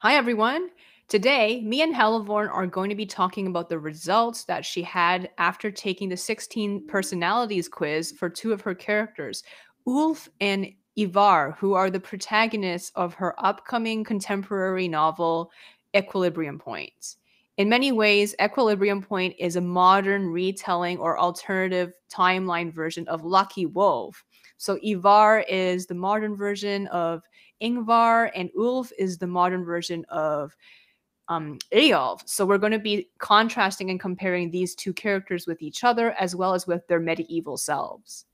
Hi, everyone. Today, me and Helevorn are going to be talking about the results that she had after taking the 16 personalities quiz for two of her characters, Ulf and Ivar, who are the protagonists of her upcoming contemporary novel, Equilibrium Point. In many ways, Equilibrium Point is a modern retelling or alternative timeline version of Lucky Wolf. So, Ivar is the modern version of Yngvar, and Ulf is the modern version of um. So we're going to be contrasting and comparing these two characters with each other as well as with their medieval selves.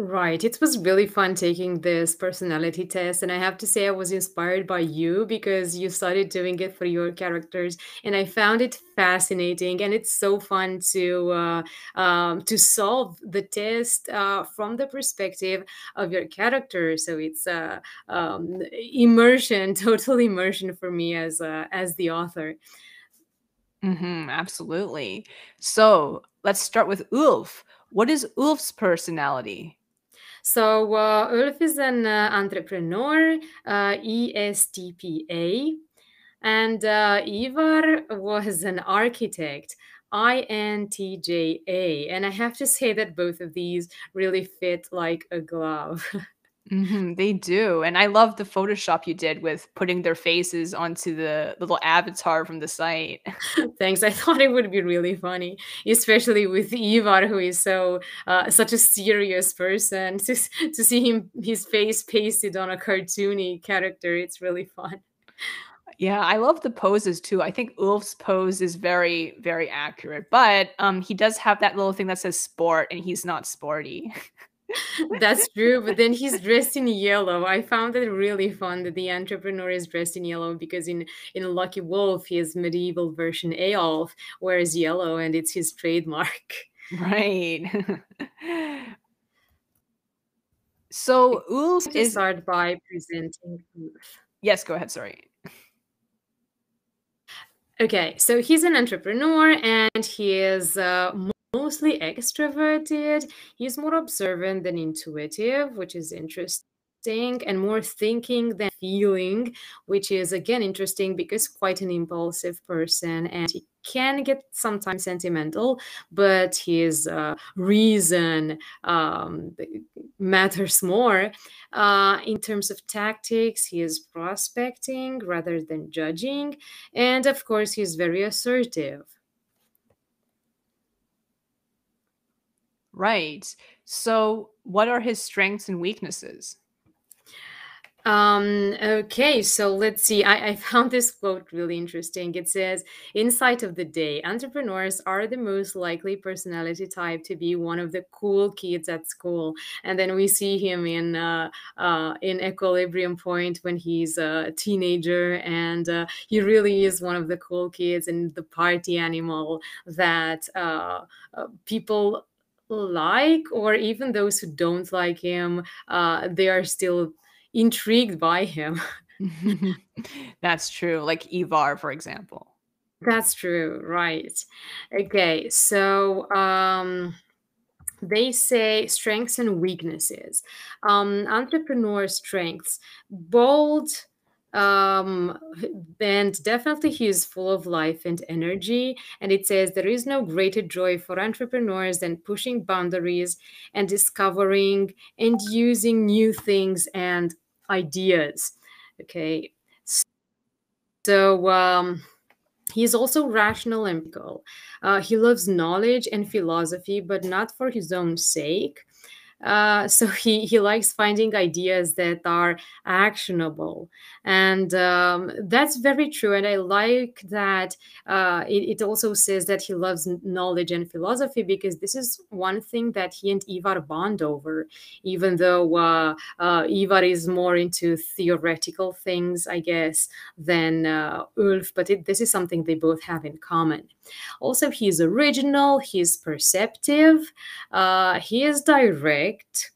Right. It was really fun taking this personality test. And I have to say, I was inspired by you because you started doing it for your characters. And I found it fascinating. And it's so fun to uh, um, to solve the test uh, from the perspective of your character. So it's uh, um, immersion, total immersion for me as, uh, as the author. Mm-hmm, absolutely. So let's start with Ulf. What is Ulf's personality? So uh, Ulf is an uh, entrepreneur, uh, ESTPA, and uh, Ivar was an architect. INTJA. And I have to say that both of these really fit like a glove. Mhm, they do, and I love the Photoshop you did with putting their faces onto the little avatar from the site. Thanks. I thought it would be really funny, especially with Ivar, who is so uh, such a serious person. To, to see him his face pasted on a cartoony character, it's really fun. Yeah, I love the poses too. I think Ulf's pose is very, very accurate, but um, he does have that little thing that says sport, and he's not sporty. That's true, but then he's dressed in yellow. I found it really fun that the entrepreneur is dressed in yellow because in in Lucky Wolf, his medieval version Eyolf wears yellow and it's his trademark. Right. so Ulf is start by presenting Ulf. Yes, go ahead, sorry. Okay, so he's an entrepreneur and he is uh, mostly extroverted. He's more observant than intuitive, which is interesting, and more thinking than feeling, which is again interesting because quite an impulsive person and he can get sometimes sentimental, but his uh, reason um, matters more. Uh, in terms of tactics, he is prospecting rather than judging. And of course, he's very assertive. Right. So, what are his strengths and weaknesses? Um, okay, so let's see. I, I found this quote really interesting. It says, Insight of the day entrepreneurs are the most likely personality type to be one of the cool kids at school. And then we see him in uh, uh, in Equilibrium Point when he's a teenager, and uh, he really is one of the cool kids and the party animal that uh, uh, people like, or even those who don't like him, uh, they are still intrigued by him. That's true. Like Ivar, for example. That's true, right. Okay, so um, they say strengths and weaknesses. Um, entrepreneur strengths, bold, um and definitely he is full of life and energy and it says there is no greater joy for entrepreneurs than pushing boundaries and discovering and using new things and ideas okay so um He is also rational and practical. Uh, he loves knowledge and philosophy, but not for his own sake. Uh, so he he likes finding ideas that are actionable, and um, that's very true. And I like that uh, it, it, also says that he loves knowledge and philosophy because this is one thing that he and Ivar bond over. Even though uh, uh Ivar is more into theoretical things, I guess, than uh, Ulf, but it, this is something they both have in common. Also, he is original. He is perceptive. Uh, he is direct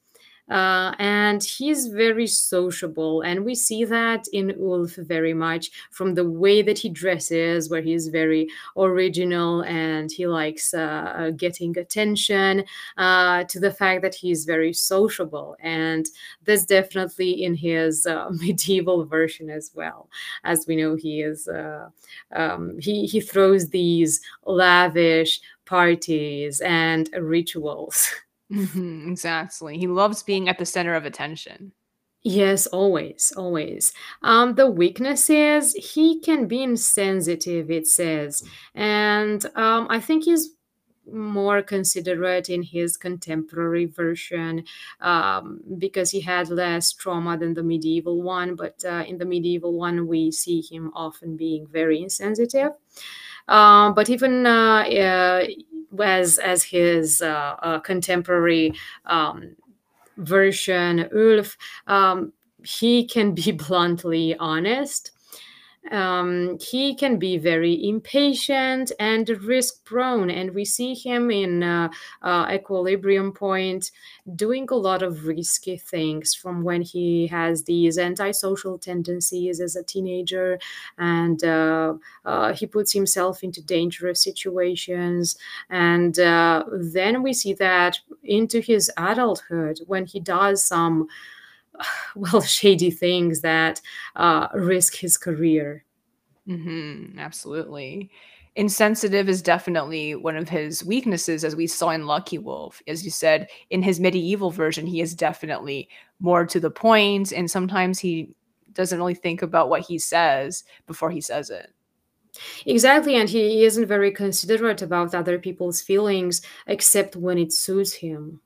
uh, and he's very sociable and we see that in ulf very much from the way that he dresses where he's very original and he likes uh, getting attention uh, to the fact that he's very sociable. And that's definitely in his uh, medieval version as well as we know he is uh, um, he, he throws these lavish parties and rituals Mhm, exactly. He loves being at the center of attention. Yes, always, always. Um, the weakness is he can be insensitive, it says. And um, I think he's more considerate in his contemporary version um, because he had less trauma than the medieval one. But uh, in the medieval one, we see him often being very insensitive. Um, but even uh, as as his uh, uh, contemporary um, version, Ulf, um, he can be bluntly honest um, he can be very impatient and risk prone and we see him in uh, uh, equilibrium point doing a lot of risky things from when he has these antisocial tendencies as a teenager and uh, uh he puts himself into dangerous situations. And uh, then we see that into his adulthood when he does some well shady things that uh, risk his career hmm absolutely. Insensitive is definitely one of his weaknesses, as we saw in Lucky Wolf. As you said, in his medieval version, he is definitely more to the point, and sometimes he doesn't really think about what he says before he says it. exactly and he isn't very considerate about other people's feelings except when it suits him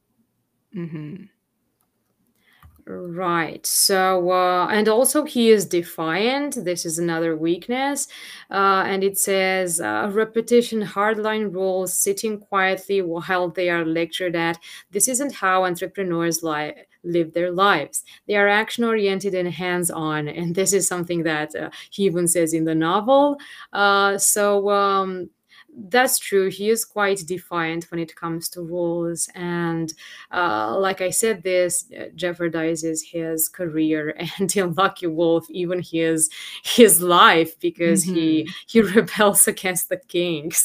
hmm Right. So, uh, and also he is defiant. This is another weakness. Uh, and it says uh, repetition, hardline rules, sitting quietly while they are lectured at. This isn't how entrepreneurs li- live their lives. They are action oriented and hands on. And this is something that uh, he even says in the novel. Uh, so, um, that's true. He is quite defiant when it comes to rules, and uh, like I said, this uh, jeopardizes his career and in Lucky Wolf, even his his life because he hmm he rebels against the king.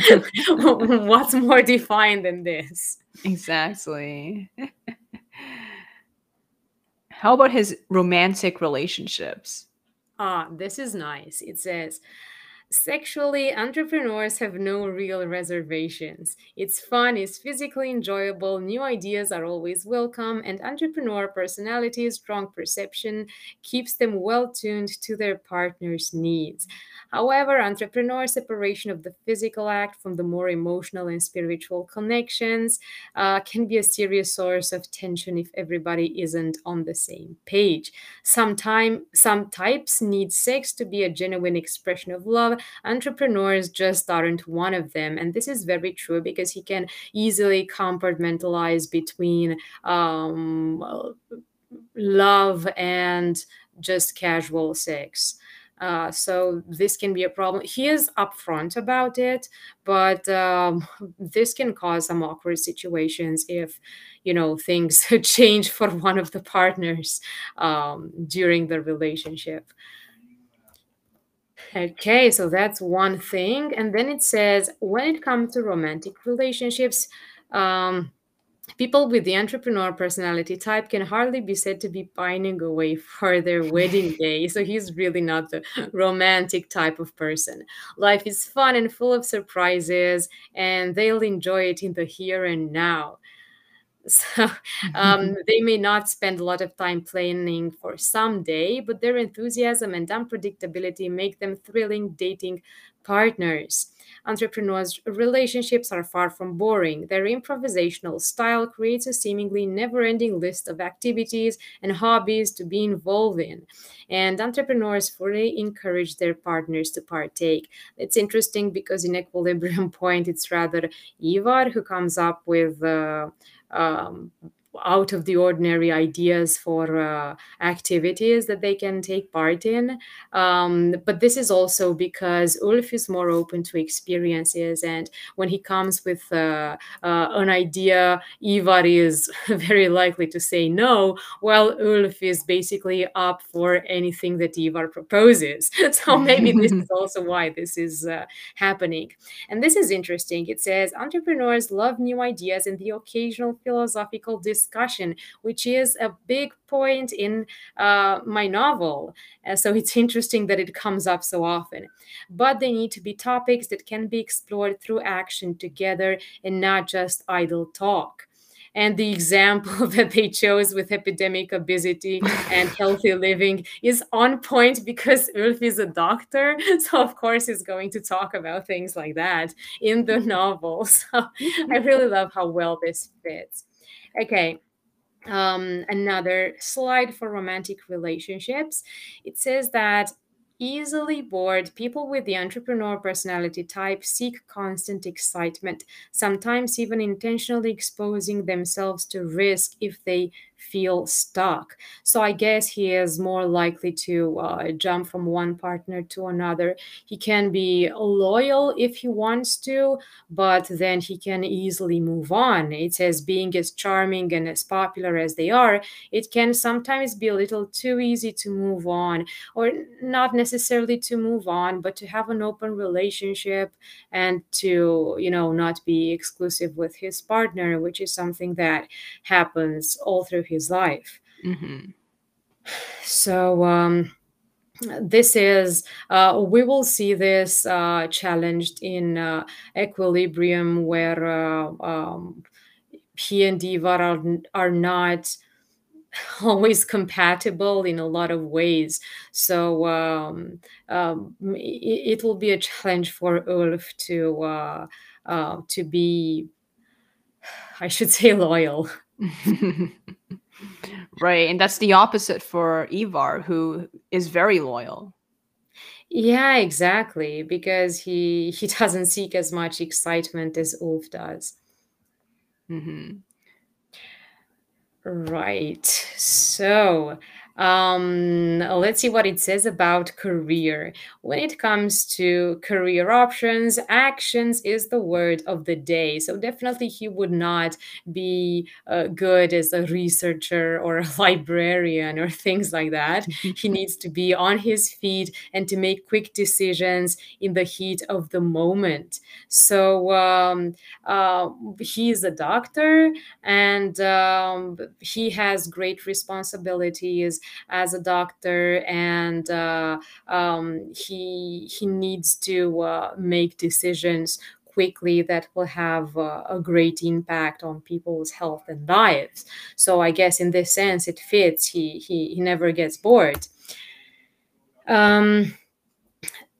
So, what's more defiant than this? Exactly. How about his romantic relationships? Ah, this is nice. It says. Sexually, entrepreneurs have no real reservations. It's fun, it's physically enjoyable, new ideas are always welcome, and entrepreneur personality, strong perception keeps them well tuned to their partner's needs. However, entrepreneur separation of the physical act from the more emotional and spiritual connections uh, can be a serious source of tension if everybody isn't on the same page. Sometime, some types need sex to be a genuine expression of love. Entrepreneurs just aren't one of them. And this is very true because he can easily compartmentalize between um, love and just casual sex. Uh, so this can be a problem. He is upfront about it, but um, this can cause some awkward situations if, you know, things change for one of the partners um, during the relationship. Okay, so that's one thing. And then it says when it comes to romantic relationships, um, People with the entrepreneur personality type can hardly be said to be pining away for their wedding day. So he's really not the romantic type of person. Life is fun and full of surprises, and they'll enjoy it in the here and now. So um, they may not spend a lot of time planning for someday, but their enthusiasm and unpredictability make them thrilling dating partners. Entrepreneurs' relationships are far from boring. Their improvisational style creates a seemingly never ending list of activities and hobbies to be involved in. And entrepreneurs fully encourage their partners to partake. It's interesting because in Equilibrium Point, it's rather Ivar who comes up with. Uh, um, out of the ordinary ideas for uh, activities that they can take part in. Um, but this is also because Ulf is more open to experiences, and when he comes with uh, uh, an idea, Ivar is very likely to say no, while Ulf is basically up for anything that Ivar proposes. so maybe this is also why this is uh, happening. And this is interesting. It says entrepreneurs love new ideas and the occasional philosophical discussion, which is a big point in uh, my novel. Uh, so it's interesting that it comes up so often. But they need to be topics that can be explored through action together and not just idle talk. And the example that they chose with epidemic obesity and healthy living is on point because Ulf is a doctor. So, of course, he's going to talk about things like that in the novel. So, I really love how well this fits. Okay, um, another slide for romantic relationships. It says that easily bored people with the entrepreneur personality type seek constant excitement, sometimes even intentionally exposing themselves to risk if they feel stuck. So I guess he is more likely to uh, jump from one partner to another. He can be loyal if he wants to, but then he can easily move on. It says being as charming and as popular as they are, it can sometimes be a little too easy to move on, or not necessarily to move on, but to have an open relationship and to, you know, not be exclusive with his partner, which is something that happens all through his life. Mm-hmm. So, um, this is uh, we will see this uh, challenged in uh, equilibrium where uh, um, he and Ivar are, are not always compatible in a lot of ways so um, um, it, it, will be a challenge for ulf to uh, uh, to be i should say loyal Right. And that's the opposite for Ivar, who is very loyal. Yeah, exactly. Because he he doesn't seek as much excitement as Ulf does. Mm-hmm. Right. So um, let's see what it says about career. When it comes to career options, actions is the word of the day. So definitely he would not be uh, good as a researcher or a librarian or things like that. he needs to be on his feet and to make quick decisions in the heat of the moment. So um, uh, he is a doctor and um, he has great responsibilities as a doctor, and uh, um, he he needs to uh, make decisions quickly that will have uh, a great impact on people's health and lives. So I guess in this sense it fits. He he he never gets bored. Um,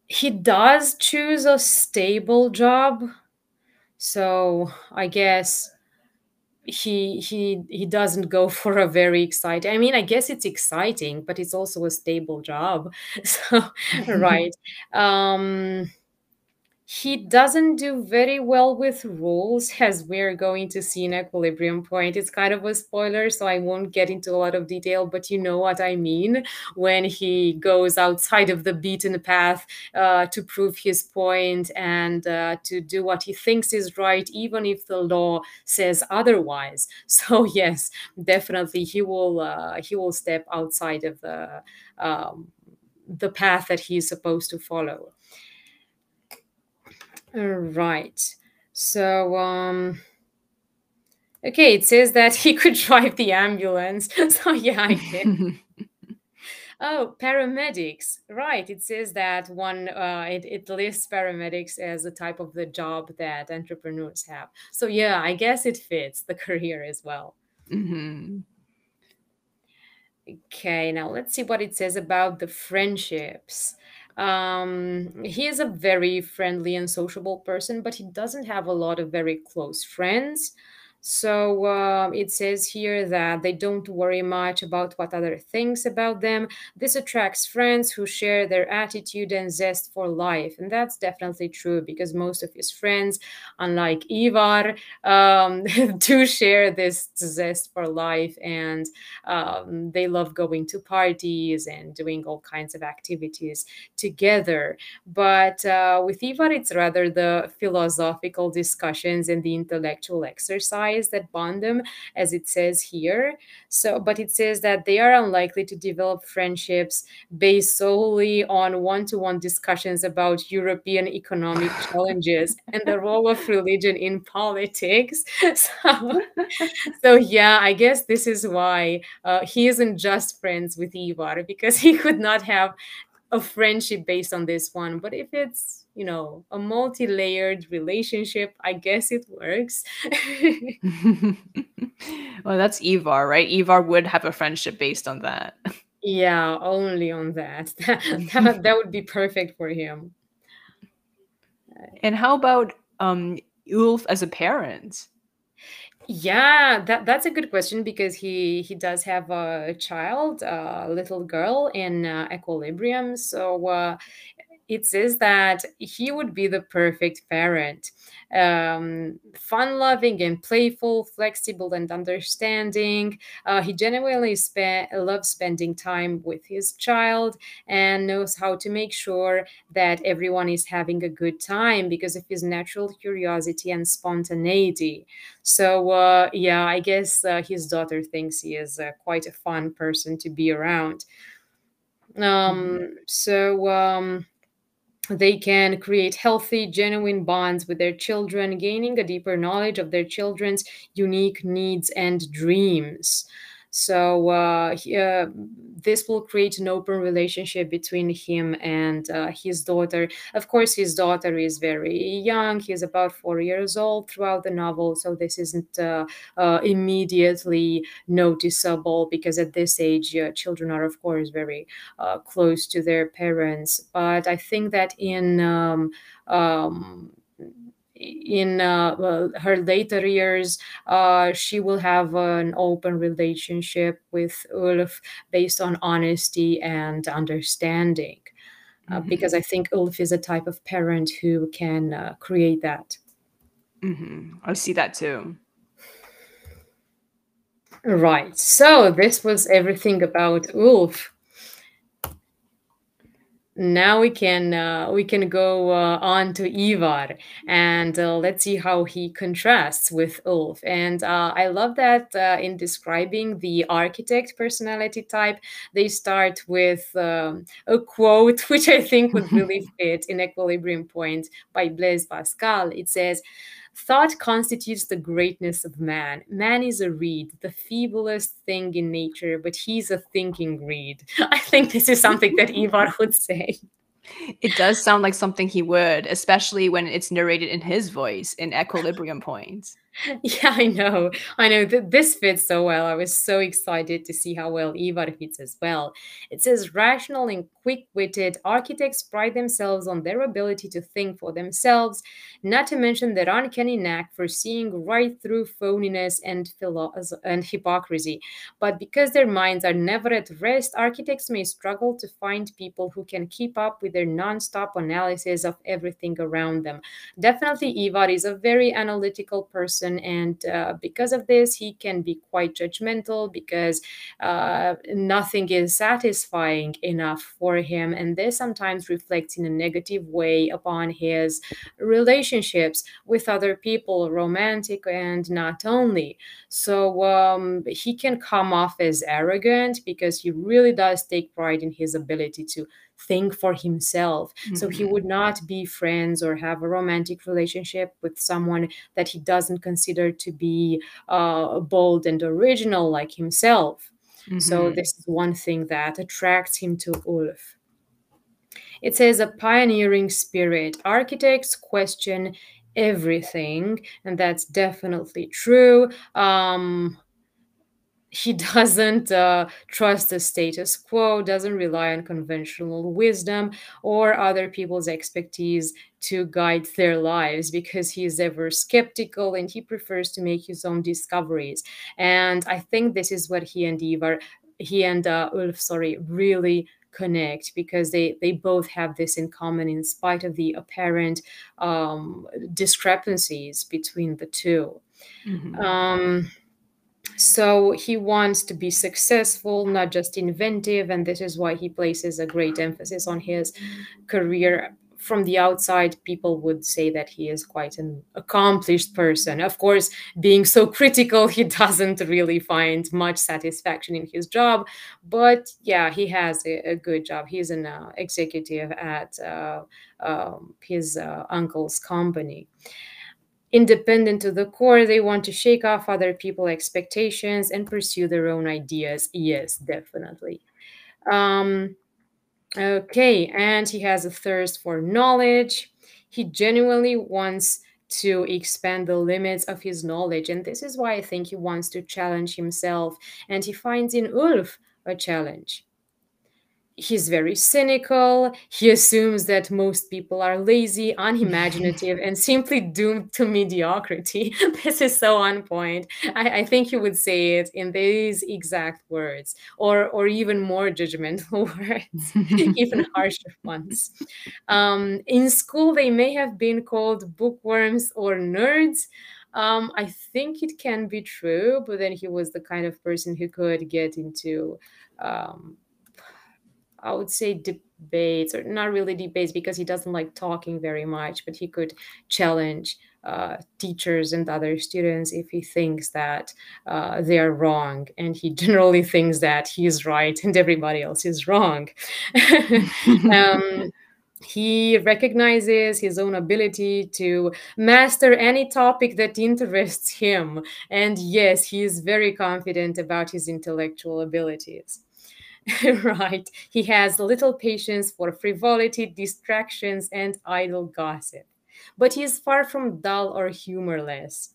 he does choose a stable job. So I guess he he he doesn't go for a very exciting i mean i guess it's exciting but it's also a stable job. So right. Um he doesn't do very well with rules as we're going to see in equilibrium point. It's kind of a spoiler so i won't get into a lot of detail but you know what i mean. When he goes outside of the beaten path uh, to prove his point and uh, to do what he thinks is right even if the law says otherwise. So yes definitely he will uh, he will step outside of the um, the path that he's supposed to follow Right. So, um, okay, it says that he could drive the ambulance. So, yeah, I can. oh, paramedics. Right. It says that one, uh, it, it lists paramedics as a type of the job that entrepreneurs have. So, yeah, I guess it fits the career as well. Mm-hmm. Okay, now let's see what it says about the friendships. Um, he is a very friendly and sociable person, but he doesn't have a lot of very close friends. So uh, it says here that they don't worry much about what other thinks about them. This attracts friends who share their attitude and zest for life. And that's definitely true because most of his friends, unlike Ivar, um, do share this zest for life and um, they love going to parties and doing all kinds of activities together. But uh, with Ivar, it's rather the philosophical discussions and the intellectual exercise that bond them, as it says here. So, but it says that they are unlikely to develop friendships based solely on one to one discussions about European economic challenges and the role of religion in politics. So, so yeah, I guess this is why uh, he isn't just friends with Ivar because he could not have a friendship based on this one. But if it's, you know, a multi layered relationship, I guess it works. well, that's Ivar right? Ivar would have a friendship based on that. Yeah, only on that. that, that would be perfect for him. And how about um Ulf as a parent? Yeah, that that's a good question because he he does have a child, a little girl in uh, Equilibrium. So uh, it says that he would be the perfect parent. Um, fun loving and playful flexible and understanding. Uh, he genuinely spe- loves spending time with his child and knows how to make sure that everyone is having a good time because of his natural curiosity and spontaneity. So uh, yeah i guess uh, his daughter thinks he is uh, quite a fun person to be around. Um, mm-hmm. so um, they can create healthy, genuine bonds with their children, gaining a deeper knowledge of their children's unique needs and dreams. So uh, he, uh, this will create an open relationship between him and uh, his daughter. Of course, his daughter is very young. He's about four years old throughout the novel, so this isn't uh, uh, immediately noticeable because at this age, uh, children are, of course, very close to their parents. But I think that in um, um, in uh, her later years, uh, she will have an open relationship with Ulf based on honesty and understanding. Uh, mm-hmm. Because I think Ulf is a type of parent who can uh, create that. Mm-hmm. I see that too. Right. So this was everything about Ulf now we can uh, we can go uh, on to Ivar and uh, let's see how he contrasts with Ulf. And uh, I love that uh, in describing the architect personality type, they start with um, a quote which I think would really fit in Equilibrium Point by Blaise Pascal. It says. Thought constitutes the greatness of man. Man is a reed, the feeblest thing in nature, but he's a thinking reed. I think this is something that Ivar would say. It does sound like something he would, especially when it's narrated in his voice in equilibrium points. Yeah, I know. I know that this fits so well. I was so excited to see how well Ivar fits as well. It says rational and quick witted architects pride themselves on their ability to think for themselves, not to mention their uncanny knack for seeing right through phoniness and, philo- and hypocrisy. But because their minds are never at rest, architects may struggle to find people who can keep up with their non stop analysis of everything around them. Definitely, Ivar is a very analytical person person. And uh, because of this he can be quite judgmental because uh, nothing is satisfying enough for him. And this sometimes reflects in a negative way upon his relationships with other people romantic and not only. So um, he can come off as arrogant because he really does take pride in his ability to think for himself. Mm-hmm. So he would mm-hmm. not be friends or have a romantic relationship with someone that he doesn't consider to be uh, bold and original like himself. Mm-hmm. So this is one thing that attracts him to Ulf. It says a pioneering spirit. Architects question everything, and that's definitely true. Um, he doesn't uh, trust the status quo, doesn't rely on conventional wisdom or other people's expertise to guide their lives because he is ever skeptical and he prefers to make his own discoveries. And I think this is what he and Ivar, he and uh, Ulf, sorry, really connect because they they both have this in common in spite of the apparent um, discrepancies between the 2 Mhm. um, so he wants to be successful, not just inventive, and this is why he places a great emphasis on his career. From the outside, people would say that he is quite an accomplished person. Of course, being so critical, he doesn't really find much satisfaction in his job. But yeah, he has a, a good job. He's an uh, executive at uh, um, his uh, uncle's company independent to the core they want to shake off other people's expectations and pursue their own ideas. Yes definitely. Um, okay and he has a thirst for knowledge. He genuinely wants to expand the limits of his knowledge and this is why i think he wants to challenge himself and he finds in ulf a challenge he's very cynical. He assumes that most people are lazy, unimaginative, and simply doomed to mediocrity. this is so on point. I, I, think he would say it in these exact words, or or even more judgmental words, even harsher ones. Um, in school, they may have been called bookworms or nerds. Um, I think it can be true, but then he was the kind of person who could get into um, I would say debates, or not really debates because he doesn't like talking very much, but he could challenge uh, teachers and other students if he thinks that uh, they are wrong. And he generally thinks that he is right and everybody else is wrong. um, he recognizes his own ability to master any topic that interests him. And yes, he is very confident about his intellectual abilities. right. He has little patience for frivolity, distractions, and idle gossip. But he is far from dull or humorless.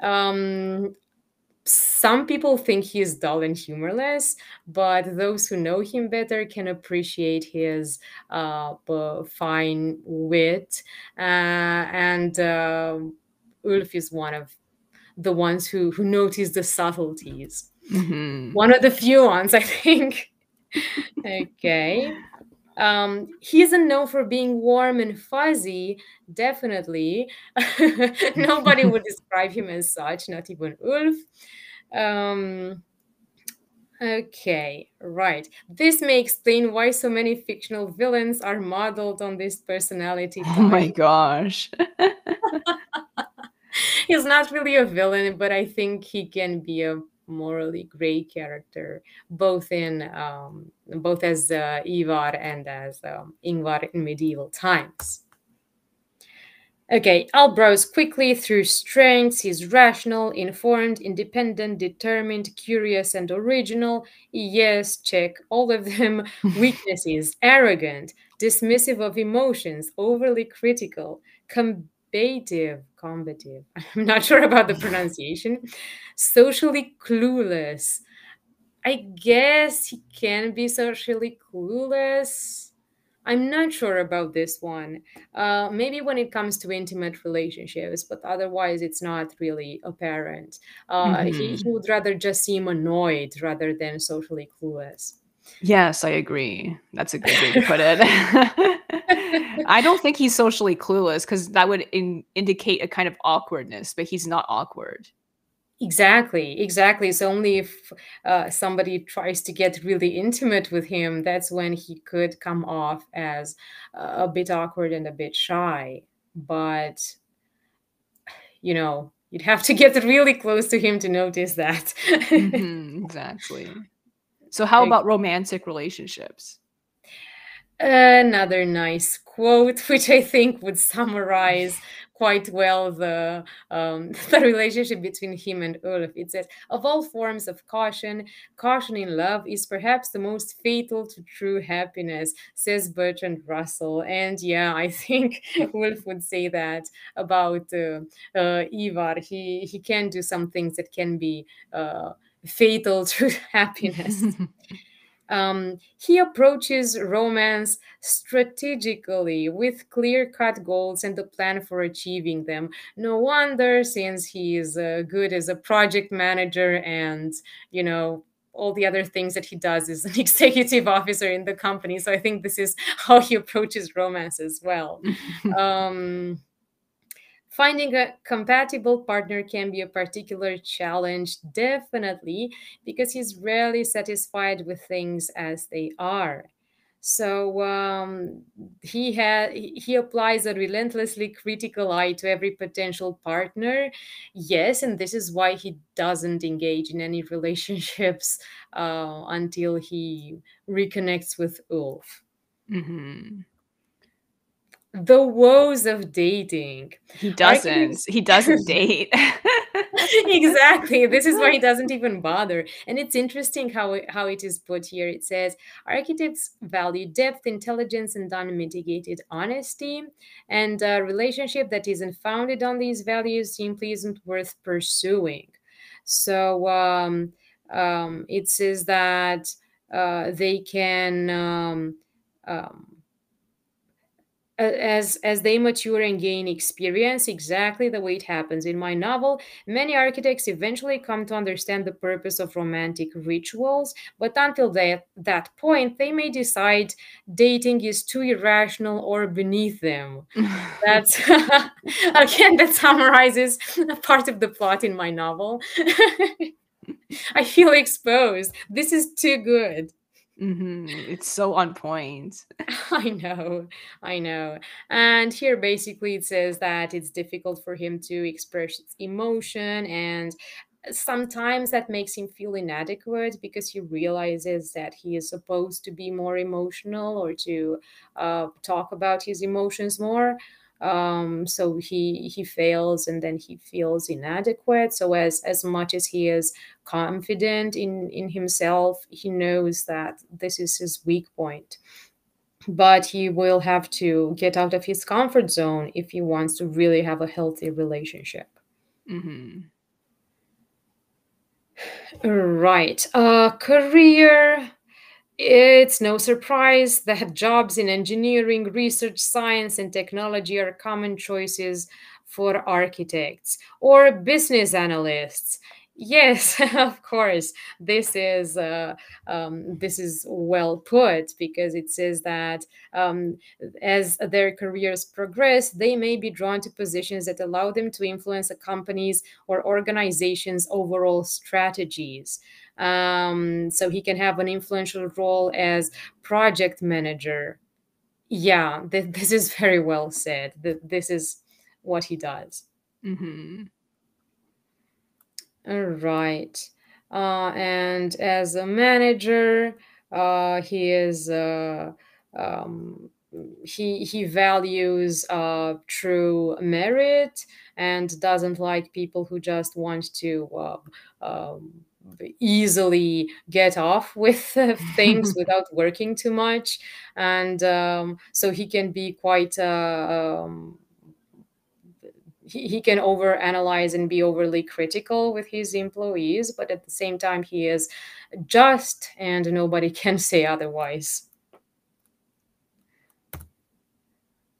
Um, some people think he is dull and humorless, but those who know him better can appreciate his uh, fine wit. Uh, and uh, Ulf is one of the ones who, who notice the subtleties. Mhm. One of the few ones, I think okay. Um, he isn't known for being warm and fuzzy, definitely. Nobody would describe him as such, not even Ulf. Um, okay, right. This may explain why so many fictional villains are modeled on this personality type. Oh my gosh. He's not really a villain, but I think he can be a morally gray character, both in um, both as uh, Ivar and as um, Yngvar in medieval times. Okay, I'll browse quickly through strengths. He's rational, informed, independent, determined, curious, and original. Yes, check all of them. Weaknesses arrogant, dismissive of emotions, overly critical, combative, combative. I'm not sure about the pronunciation. Socially clueless. I guess he can be socially clueless. I'm not sure about this one. Uh, maybe when it comes to intimate relationships, but otherwise it's not really apparent. Uh, he, he Mhm. would rather just seem annoyed rather than socially clueless. Yes, I agree. That's a good way to put it. I don't think he's socially clueless because that would in- indicate a kind of awkwardness, but he's not awkward. Exactly, exactly. So only if uh, somebody tries to get really intimate with him, that's when he could come off as uh, a bit awkward and a bit shy. But you know, you'd have to get really close to him to notice that. Mhm, exactly. So, how about romantic relationships? Another nice quote, which I think would summarize quite well the um, the relationship between him and Olaf. It says, "Of all forms of caution, caution in love is perhaps the most fatal to true happiness," says Bertrand Russell. And yeah, I think Ulf would say that about uh, uh, Ivar. He he can do some things that can be. Uh, fatal to happiness. Um, he approaches romance strategically with clear cut goals and a plan for achieving them. No wonder, since he is uh, good as a project manager and, you know, all the other things that he does is an executive officer in the company. So I think this is how he approaches romance as well. um, Finding a compatible partner can be a particular challenge, definitely, because he's rarely satisfied with things as they are. So um, he had he applies a relentlessly critical eye to every potential partner. Yes, and this is why he doesn't engage in any relationships uh, until he reconnects with Ulf. Mm-hmm the woes of dating. He doesn't. He doesn't date. exactly. This is why he doesn't even bother. And it's interesting how it, how it is put here. It says architects value depth, intelligence, and unmitigated honesty. And a relationship that isn't founded on these values simply isn't worth pursuing. So um, um, it says that uh, they can. Um, um as as they mature and gain experience exactly the way it happens. In my novel many architects eventually come to understand the purpose of romantic rituals but until that that point they may decide dating is too irrational or beneath them. That's again that summarizes a part of the plot in my novel. I feel exposed. This is too good Mm-hmm. It's so on point. I know, I know. And here basically it says that it's difficult for him to express emotion and sometimes that makes him feel inadequate because he realizes that he is supposed to be more emotional or to uh, talk about his emotions more um, so he he fails and then he feels inadequate. So as as much as he is confident in in himself he knows that this is his weak point. But he will have to get out of his comfort zone if he wants to really have a healthy relationship. Mm-hmm. right. Uh career it's no surprise that jobs in engineering, research, science, and technology are common choices for architects or business analysts. Yes, of course. This is uh, um, this is well put because it says that um, as their careers progress, they may be drawn to positions that allow them to influence a company's or organization's overall strategies um, so he can have an influential role as project manager yeah th- this is very well said th- this is what he does mm-hmm. All right. Uh, and as a manager uh, he is uh, um, he he values uh, true merit and doesn't like people who just want to uh, um, easily get off with uh, things without working too much. And um, so he can be quite uh, um, he, he can overanalyze and be overly critical with his employees but at the same time he is just and nobody can say otherwise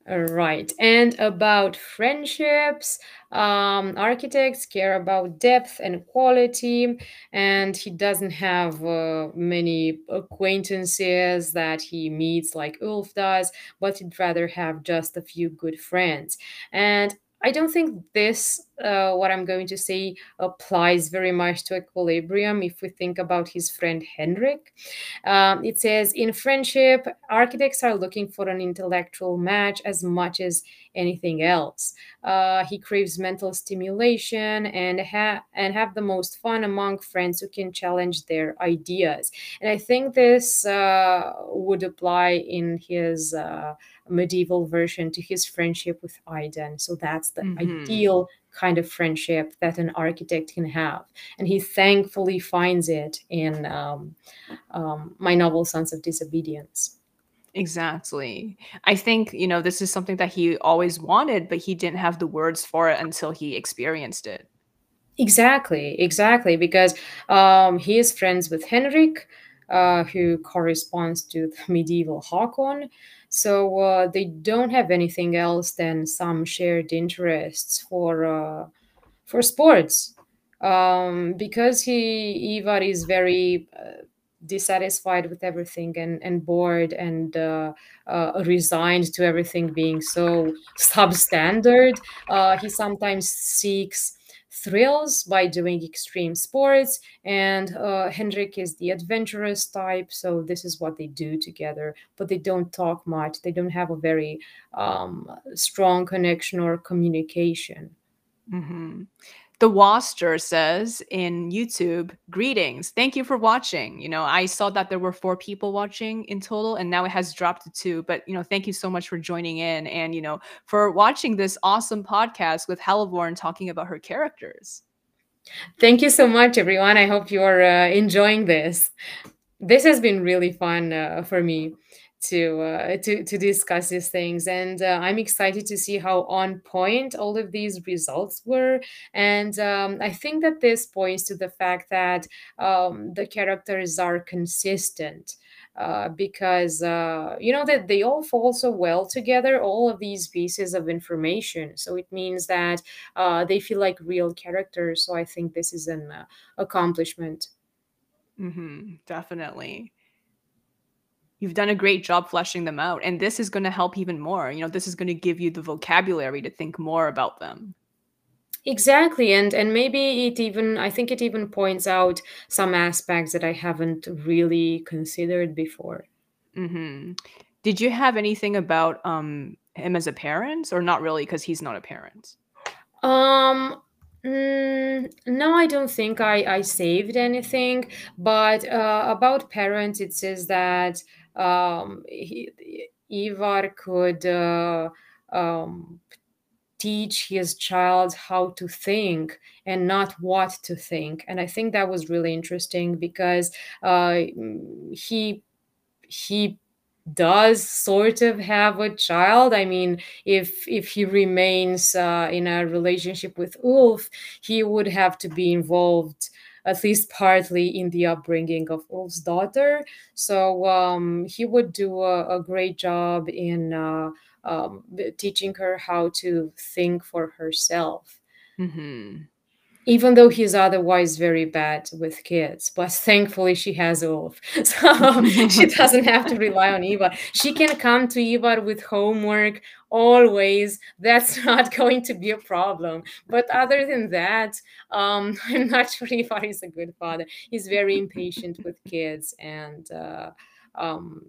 Right. And about friendships, um, architects care about depth and quality, and he doesn't have uh, many acquaintances that he meets like Ulf does, but he'd rather have just a few good friends. And I don't think this, uh, what I'm going to say, applies very much to equilibrium if we think about his friend Henrik. Um, it says, in friendship, architects are looking for an intellectual match as much as anything else. Uh, he craves mental stimulation and, ha- and have the most fun among friends who can challenge their ideas. And I think this uh, would apply in his uh, medieval version to his friendship with Iden. So that's the mm-hmm. ideal kind of friendship that an architect can have. And he thankfully finds it in um, um, my novel, Sons of Disobedience. Exactly. I think, you know, this is something that he always wanted, but he didn't have the words for it until he experienced it. Exactly, exactly, because um, he is friends with Henrik, uh, who corresponds to the medieval Hakon. So uh, they don't have anything else than some shared interests for uh, for sports. Um, because he Ivar is very uh, dissatisfied with everything and, and bored and uh, uh, resigned to everything being so substandard. Uh, he sometimes seeks thrills by doing extreme sports, and uh, Hendrik is the adventurous type. So this is what they do together, but they don't talk much. They don't have a very um, strong connection or communication. hmm The Waster says in YouTube, greetings. Thank you for watching. You know, I saw that there were four people watching in total, and now it has dropped to two. But, you know, thank you so much for joining in and, you know, for watching this awesome podcast with Helevorn talking about her characters. Thank you so much, everyone. I hope you're uh, enjoying this. This has been really fun uh, for me to uh, to to discuss these things, and uh, I'm excited to see how on point all of these results were. And um, I think that this points to the fact that um, the characters are consistent. Uh, because uh, you know that they all fall so well together all of these pieces of information so it means that uh, they feel like real characters so i think this is an uh, accomplishment hmm definitely. You've done a great job fleshing them out, and this is going to help even more. You know, this is going to give you the vocabulary to think more about them. Exactly, and and maybe it even I think it even points out some aspects that I haven't really considered before. hmm Did you have anything about um him as a parent, or not really, because he's not a parent? Um, mm, no, I don't think I I saved anything, but uh, about parents, it says that um, he, Ivar could uh, um, teach his child how to think and not what to think, and I think that was really interesting because uh, he he does sort of have a child. I mean if if he remains uh, in a relationship with ulf he would have to be involved at least partly in the upbringing of ulf's daughter. So um, he would do a, a great job in uh, um, teaching her how to think for herself. Hmm even though he's otherwise very bad with kids. But thankfully, she has Ulf. So she doesn't have to rely on Ivar. She can come to Ivar with homework always. That's not going to be a problem. But other than that, um, I'm not sure Ivar is a good father. He's very impatient with kids and. Uh, um,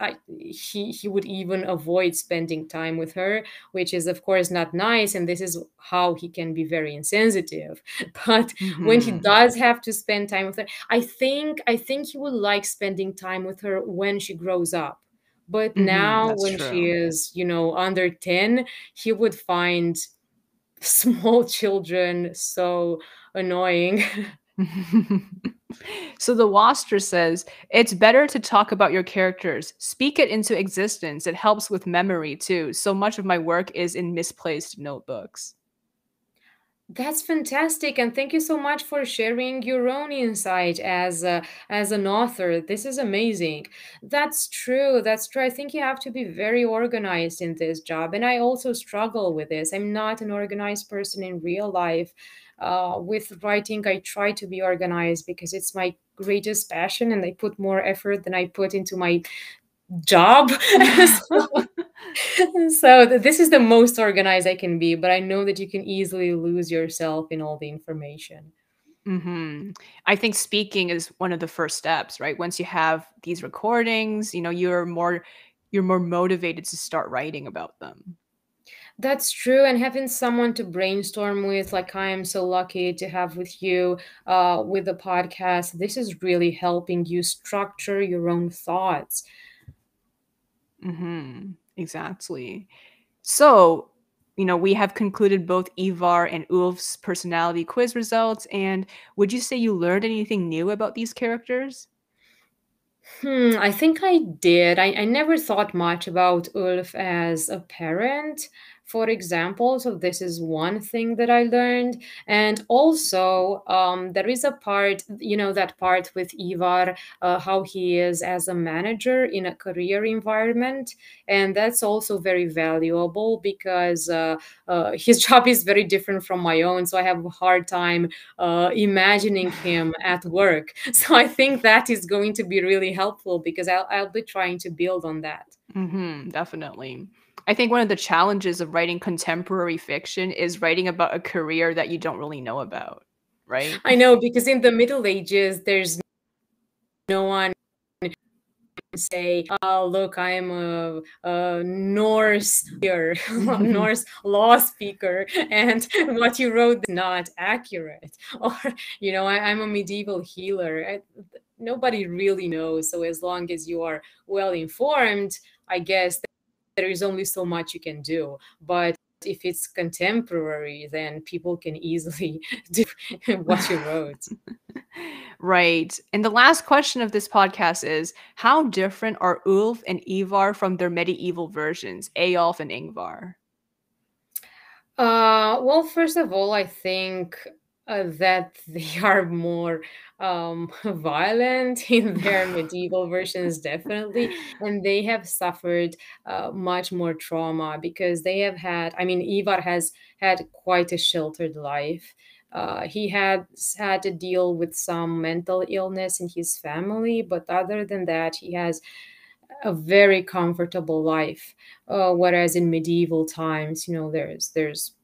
I, he he would even avoid spending time with her, which is of course not nice, and this is how he can be very insensitive. But when he hmm does have to spend time with her, I think I think he would like spending time with her when she grows up. But hmm now That's when she is, you know, under 10, he would find small children so annoying. so the Waster says it's better to talk about your characters, speak it into existence. It helps with memory too. So much of my work is in misplaced notebooks. That's fantastic, and thank you so much for sharing your own insight as a, as an author. This is amazing. That's true. That's true. I think you have to be very organized in this job, and I also struggle with this. I'm not an organized person in real life. Uh, with writing, I try to be organized because it's my greatest passion, and I put more effort than I put into my job. so, so this is the most organized I can be, but I know that you can easily lose yourself in all the information. hmm I think speaking is one of the first steps, right? Once you have these recordings, you know, you're more you're more motivated to start writing about them. That's true, and having someone to brainstorm with, like I am so lucky to have with you, uh, with the podcast, this is really helping you structure your own thoughts. hmm Exactly. So, you know, we have concluded both Ivar and Ulf's personality quiz results. And would you say you learned anything new about these characters? Hmm, I think I did. I, I never thought much about Ulf as a parent. For example. So this is one thing that I learned. And also, um, there is a part, you know, that part with Ivar, uh, how he is as a manager in a career environment. And that's also very valuable because uh, uh, his job is very different from my own. So I have a hard time uh, imagining him at work. So I think that is going to be really helpful because I'll, I'll be trying to build on that. Mm-hmm, definitely. I think one of the challenges of writing contemporary fiction is writing about a career that you don't really know about, right? I know because in the Middle Ages, there's no one say, "Oh, look, I am a, a Norse here, Norse law speaker, and what you wrote is not accurate," or you know, I, am a medieval healer. I, nobody really knows. So as long as you are well informed, I guess there is only so much you can do. But if it's contemporary, then people can easily do what you wrote. right. And the last question of this podcast is How different are Ulf and Ivar from their medieval versions, Eyolf and Yngvar? Uh, well, first of all, I think uh, that they are more um, violent in their medieval versions, definitely, and they have suffered uh, much more trauma because they have had. I mean, Ivar has had quite a sheltered life. Uh, he had had to deal with some mental illness in his family, but other than that, he has a very comfortable life. Uh, whereas in medieval times, you know, there's there's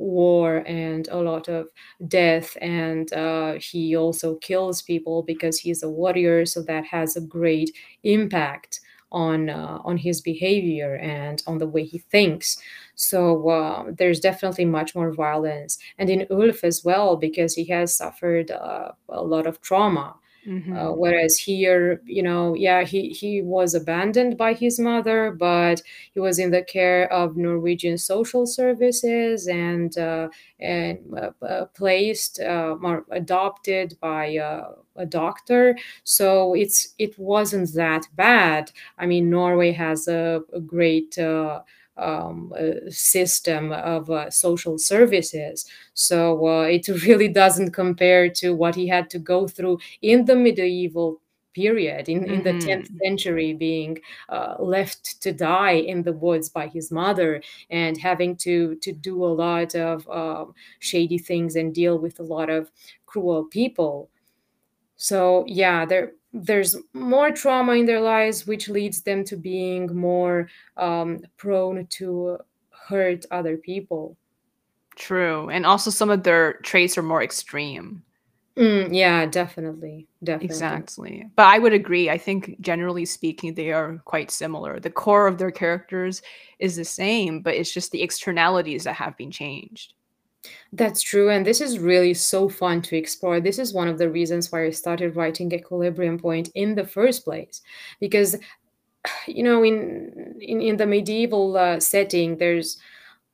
war and a lot of death and uh, he also kills people because he's a warrior so that has a great impact on uh, on his behavior and on the way he thinks. So uh, there's definitely much more violence and in ulf as well because he has suffered uh, a lot of trauma Mm-hmm. Uh, whereas here, you know, yeah, he he was abandoned by his mother, but he was in the care of Norwegian social services and uh, and uh, uh placed uh, or adopted by uh, a doctor. So it's it wasn't that bad. I mean, Norway has a, a great um, system of uh, social services. So uh, it really doesn't compare to what he had to go through in the medieval period in, in the 10th mm-hmm. century being uh, left to die in the woods by his mother and having to to do a lot of um, shady things and deal with a lot of cruel people so yeah there there's more trauma in their lives, which leads them to being more um, prone to hurt other people. True. And also, some of their traits are more extreme. Mm, yeah, definitely. Definitely. Exactly. But I would agree. I think, generally speaking, they are quite similar. The core of their characters is the same, but it's just the externalities that have been changed. That's true. And this is really so fun to explore. This is one of the reasons why I started writing Equilibrium Point in the first place. Because, you know, in in, in the medieval uh, setting, there's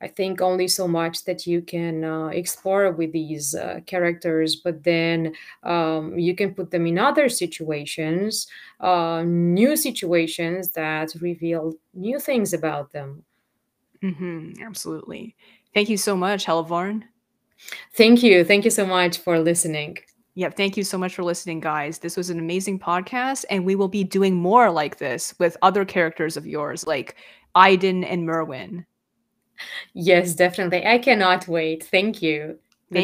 I think only so much that you can uh, explore with these uh, characters, but then um, you can put them in other situations, uh, new situations that reveal new things about them. Mm-hmm, absolutely. Thank you so much, Helevorn. Thank you. Thank you so much for listening. Yep. Thank you so much for listening, guys. This was an amazing podcast, and we will be doing more like this with other characters of yours, like Aydin and Merwin. Yes, definitely. I cannot wait. Thank you.